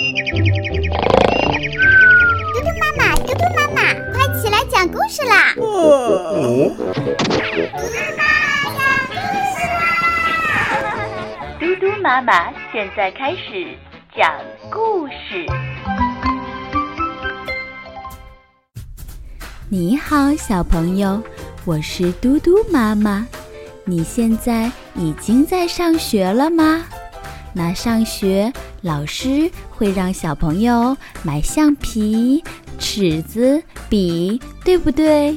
嘟嘟妈妈，嘟嘟妈妈，快起来讲故事啦！嘟嘟妈妈讲故事啦！嘟嘟妈妈现在开始讲故事。你好，小朋友，我是嘟嘟妈妈。你现在已经在上学了吗？那上学，老师会让小朋友买橡皮、尺子、笔，对不对？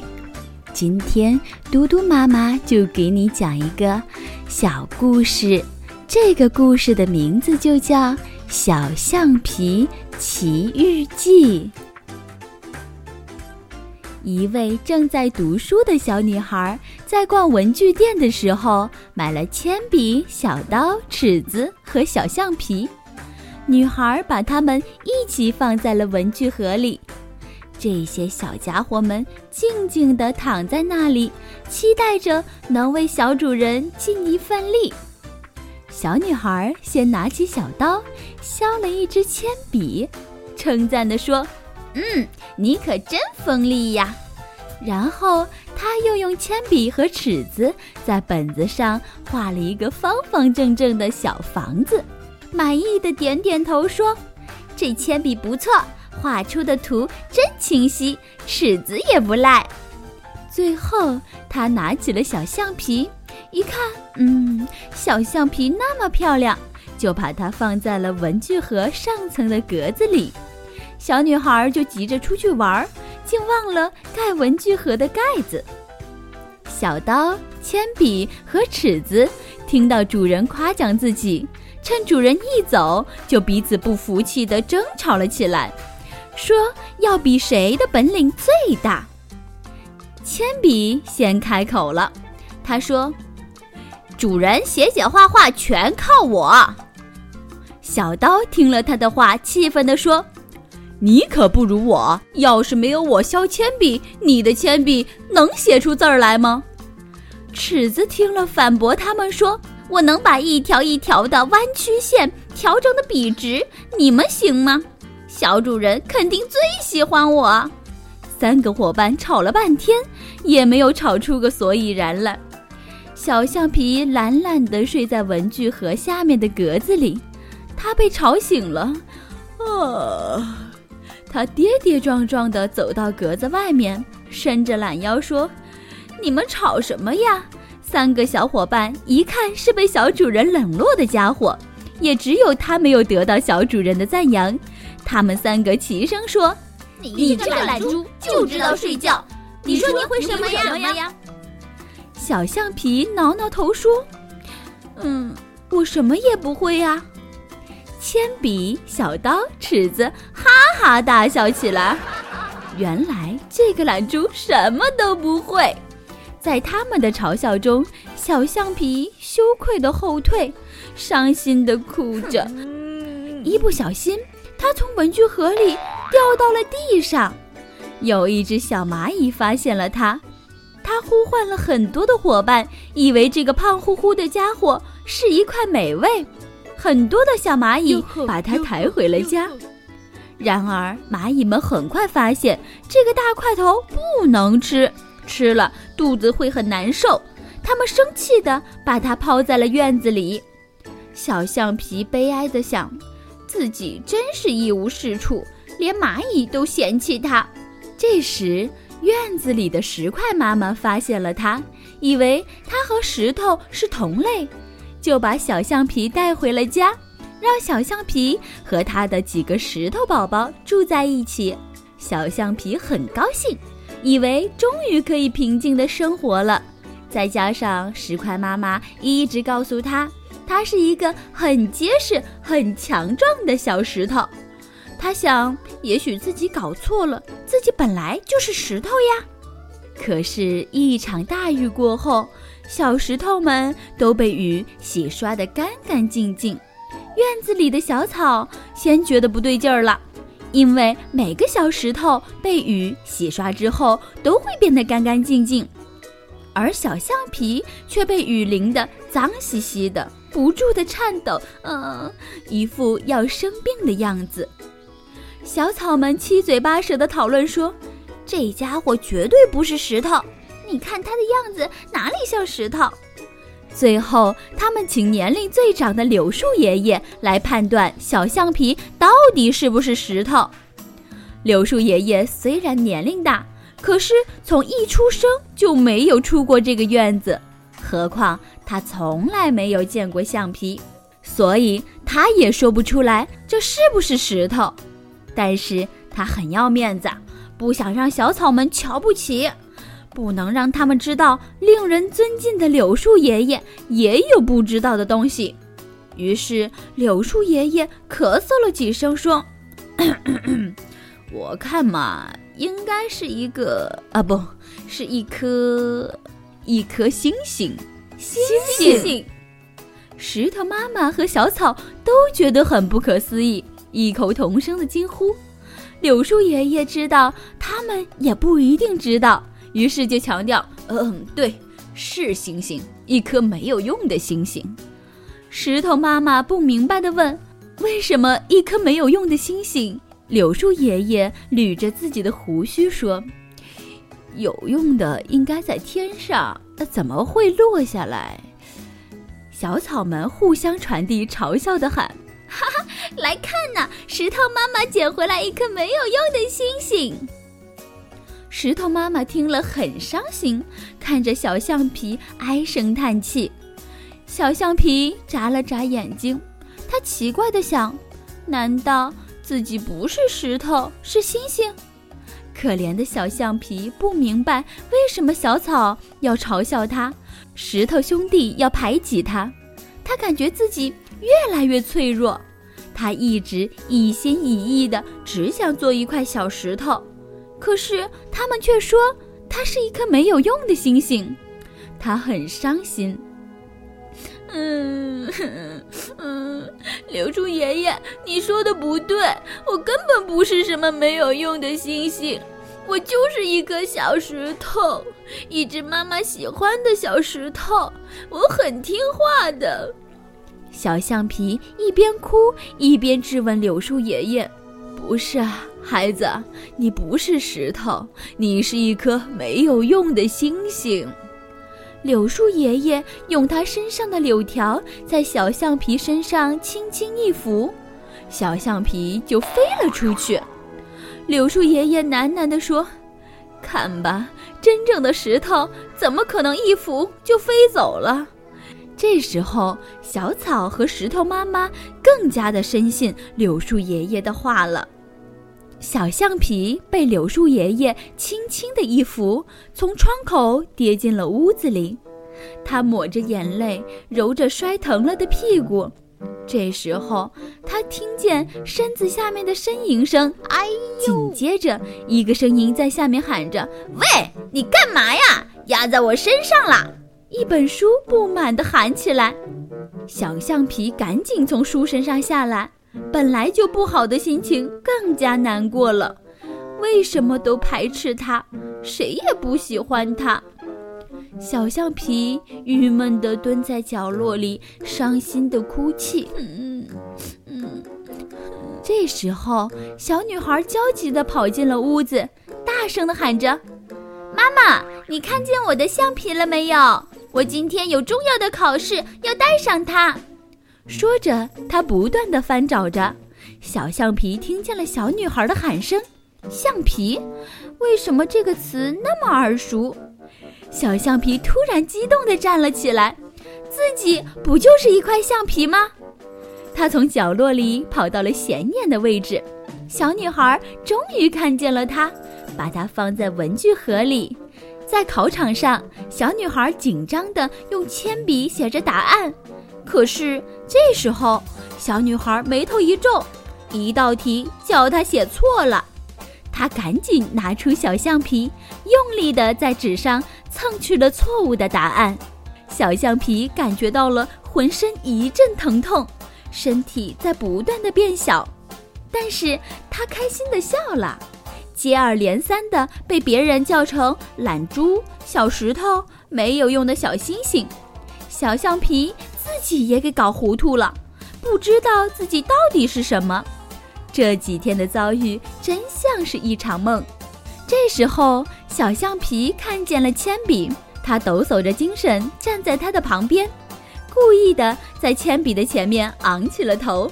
今天嘟嘟妈妈就给你讲一个小故事，这个故事的名字就叫《小橡皮奇遇记》。一位正在读书的小女孩在逛文具店的时候，买了铅笔、小刀、尺子和小橡皮。女孩把它们一起放在了文具盒里。这些小家伙们静静地躺在那里，期待着能为小主人尽一份力。小女孩先拿起小刀，削了一支铅笔，称赞地说。嗯，你可真锋利呀！然后他又用铅笔和尺子在本子上画了一个方方正正的小房子，满意的点点头说：“这铅笔不错，画出的图真清晰，尺子也不赖。”最后，他拿起了小橡皮，一看，嗯，小橡皮那么漂亮，就把它放在了文具盒上层的格子里。小女孩就急着出去玩，竟忘了盖文具盒的盖子。小刀、铅笔和尺子听到主人夸奖自己，趁主人一走，就彼此不服气地争吵了起来，说要比谁的本领最大。铅笔先开口了，他说：“主人写写画画全靠我。”小刀听了他的话，气愤地说。你可不如我，要是没有我削铅笔，你的铅笔能写出字儿来吗？尺子听了，反驳他们说：“我能把一条一条的弯曲线调整的笔直，你们行吗？”小主人肯定最喜欢我。三个伙伴吵了半天，也没有吵出个所以然来。小橡皮懒懒地睡在文具盒下面的格子里，他被吵醒了，啊。他跌跌撞撞地走到格子外面，伸着懒腰说：“你们吵什么呀？”三个小伙伴一看是被小主人冷落的家伙，也只有他没有得到小主人的赞扬。他们三个齐声说：“你这个懒猪就知道睡觉！你说你会什么呀？”小橡皮挠挠头说：“嗯，我什么也不会呀。”铅笔、小刀、尺子，哈哈大笑起来。原来这个懒猪什么都不会。在他们的嘲笑中，小橡皮羞愧的后退，伤心的哭着。一不小心，它从文具盒里掉到了地上。有一只小蚂蚁发现了它，它呼唤了很多的伙伴，以为这个胖乎乎的家伙是一块美味。很多的小蚂蚁把它抬回了家，然而蚂蚁们很快发现这个大块头不能吃，吃了肚子会很难受。他们生气地把它抛在了院子里。小橡皮悲哀地想，自己真是一无是处，连蚂蚁都嫌弃它。这时，院子里的石块妈妈发现了它，以为它和石头是同类。就把小橡皮带回了家，让小橡皮和他的几个石头宝宝住在一起。小橡皮很高兴，以为终于可以平静的生活了。再加上石块妈妈一直告诉他，他是一个很结实、很强壮的小石头。他想，也许自己搞错了，自己本来就是石头呀。可是，一场大雨过后。小石头们都被雨洗刷得干干净净，院子里的小草先觉得不对劲儿了，因为每个小石头被雨洗刷之后都会变得干干净净，而小橡皮却被雨淋得脏兮兮的。不住的颤抖，嗯，一副要生病的样子。小草们七嘴八舌的讨论说：“这家伙绝对不是石头，你看他的样子哪里像石头？”最后，他们请年龄最长的柳树爷爷来判断小橡皮到底是不是石头。柳树爷爷虽然年龄大，可是从一出生就没有出过这个院子，何况他从来没有见过橡皮，所以他也说不出来这是不是石头。但是他很要面子，不想让小草们瞧不起。不能让他们知道，令人尊敬的柳树爷爷也有不知道的东西。于是，柳树爷爷咳嗽了几声，说：“我看嘛，应该是一个啊，不是一颗一颗星星。”星星。石头妈妈和小草都觉得很不可思议，异口同声的惊呼。柳树爷爷知道，他们也不一定知道。于是就强调：“嗯，对，是星星，一颗没有用的星星。”石头妈妈不明白地问：“为什么一颗没有用的星星？”柳树爷爷捋着自己的胡须说：“有用的应该在天上，那怎么会落下来？”小草们互相传递嘲笑的喊：“哈哈，来看呐，石头妈妈捡回来一颗没有用的星星。”石头妈妈听了很伤心，看着小橡皮唉声叹气。小橡皮眨了眨眼睛，他奇怪地想：难道自己不是石头，是星星？可怜的小橡皮不明白为什么小草要嘲笑他，石头兄弟要排挤他。他感觉自己越来越脆弱。他一直一心一意的，只想做一块小石头。可是他们却说它是一颗没有用的星星，他很伤心。嗯 嗯，柳树爷爷，你说的不对，我根本不是什么没有用的星星，我就是一颗小石头，一只妈妈喜欢的小石头，我很听话的。小橡皮一边哭一边质问柳树爷爷：“不是啊。”孩子，你不是石头，你是一颗没有用的星星。柳树爷爷用他身上的柳条在小橡皮身上轻轻一拂，小橡皮就飞了出去。柳树爷爷喃喃地说：“看吧，真正的石头怎么可能一拂就飞走了？”这时候，小草和石头妈妈更加的深信柳树爷爷的话了。小橡皮被柳树爷爷轻轻的一扶，从窗口跌进了屋子里。他抹着眼泪，揉着摔疼了的屁股。这时候，他听见身子下面的呻吟声，哎呦！紧接着，一个声音在下面喊着：“喂，你干嘛呀？压在我身上了！”一本书不满地喊起来。小橡皮赶紧从书身上下来。本来就不好的心情更加难过了，为什么都排斥他？谁也不喜欢他。小橡皮郁闷地蹲在角落里，伤心地哭泣。嗯嗯。这时候，小女孩焦急地跑进了屋子，大声地喊着：“妈妈，你看见我的橡皮了没有？我今天有重要的考试，要带上它。”说着，他不断地翻找着。小橡皮听见了小女孩的喊声：“橡皮，为什么这个词那么耳熟？”小橡皮突然激动地站了起来：“自己不就是一块橡皮吗？”他从角落里跑到了显眼的位置。小女孩终于看见了他，把它放在文具盒里。在考场上，小女孩紧张地用铅笔写着答案。可是这时候，小女孩眉头一皱，一道题叫她写错了。她赶紧拿出小橡皮，用力地在纸上蹭去了错误的答案。小橡皮感觉到了浑身一阵疼痛，身体在不断的变小，但是她开心地笑了，接二连三地被别人叫成懒猪、小石头、没有用的小星星。小橡皮。自己也给搞糊涂了，不知道自己到底是什么。这几天的遭遇真像是一场梦。这时候，小橡皮看见了铅笔，他抖擞着精神站在他的旁边，故意的在铅笔的前面昂起了头。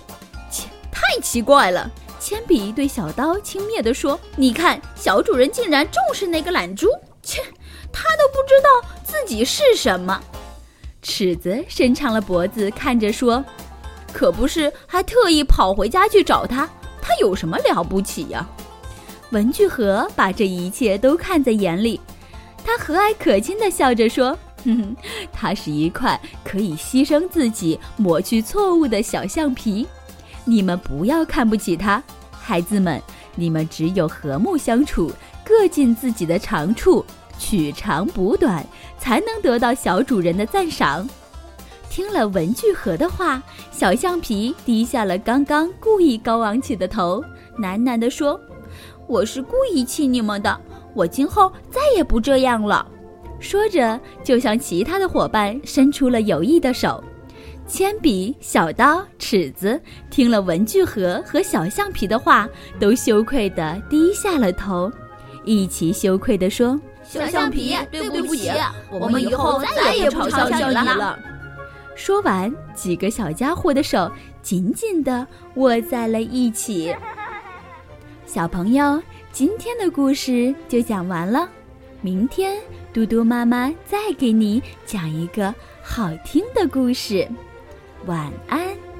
切，太奇怪了！铅笔对小刀轻蔑地说：“你看，小主人竟然重视那个懒猪，切，他都不知道自己是什么。”尺子伸长了脖子看着说：“可不是，还特意跑回家去找他。”他有什么了不起呀？文具盒把这一切都看在眼里，他和蔼可亲地笑着说：“哼哼，它是一块可以牺牲自己抹去错误的小橡皮。你们不要看不起它，孩子们，你们只有和睦相处，各尽自己的长处，取长补短，才能得到小主人的赞赏。”听了文具盒的话，小橡皮低下了刚刚故意高昂起的头，喃喃地说：“我是故意气你们的，我今后再也不这样了。”说着，就向其他的伙伴伸出了友谊的手。铅笔、小刀、尺子听了文具盒和小橡皮的话，都羞愧地低下了头，一起羞愧地说：“小橡皮，对不起，我们以后再也不嘲笑你了。”说完，几个小家伙的手紧紧地握在了一起。小朋友，今天的故事就讲完了，明天嘟嘟妈妈再给你讲一个好听的故事。晚安。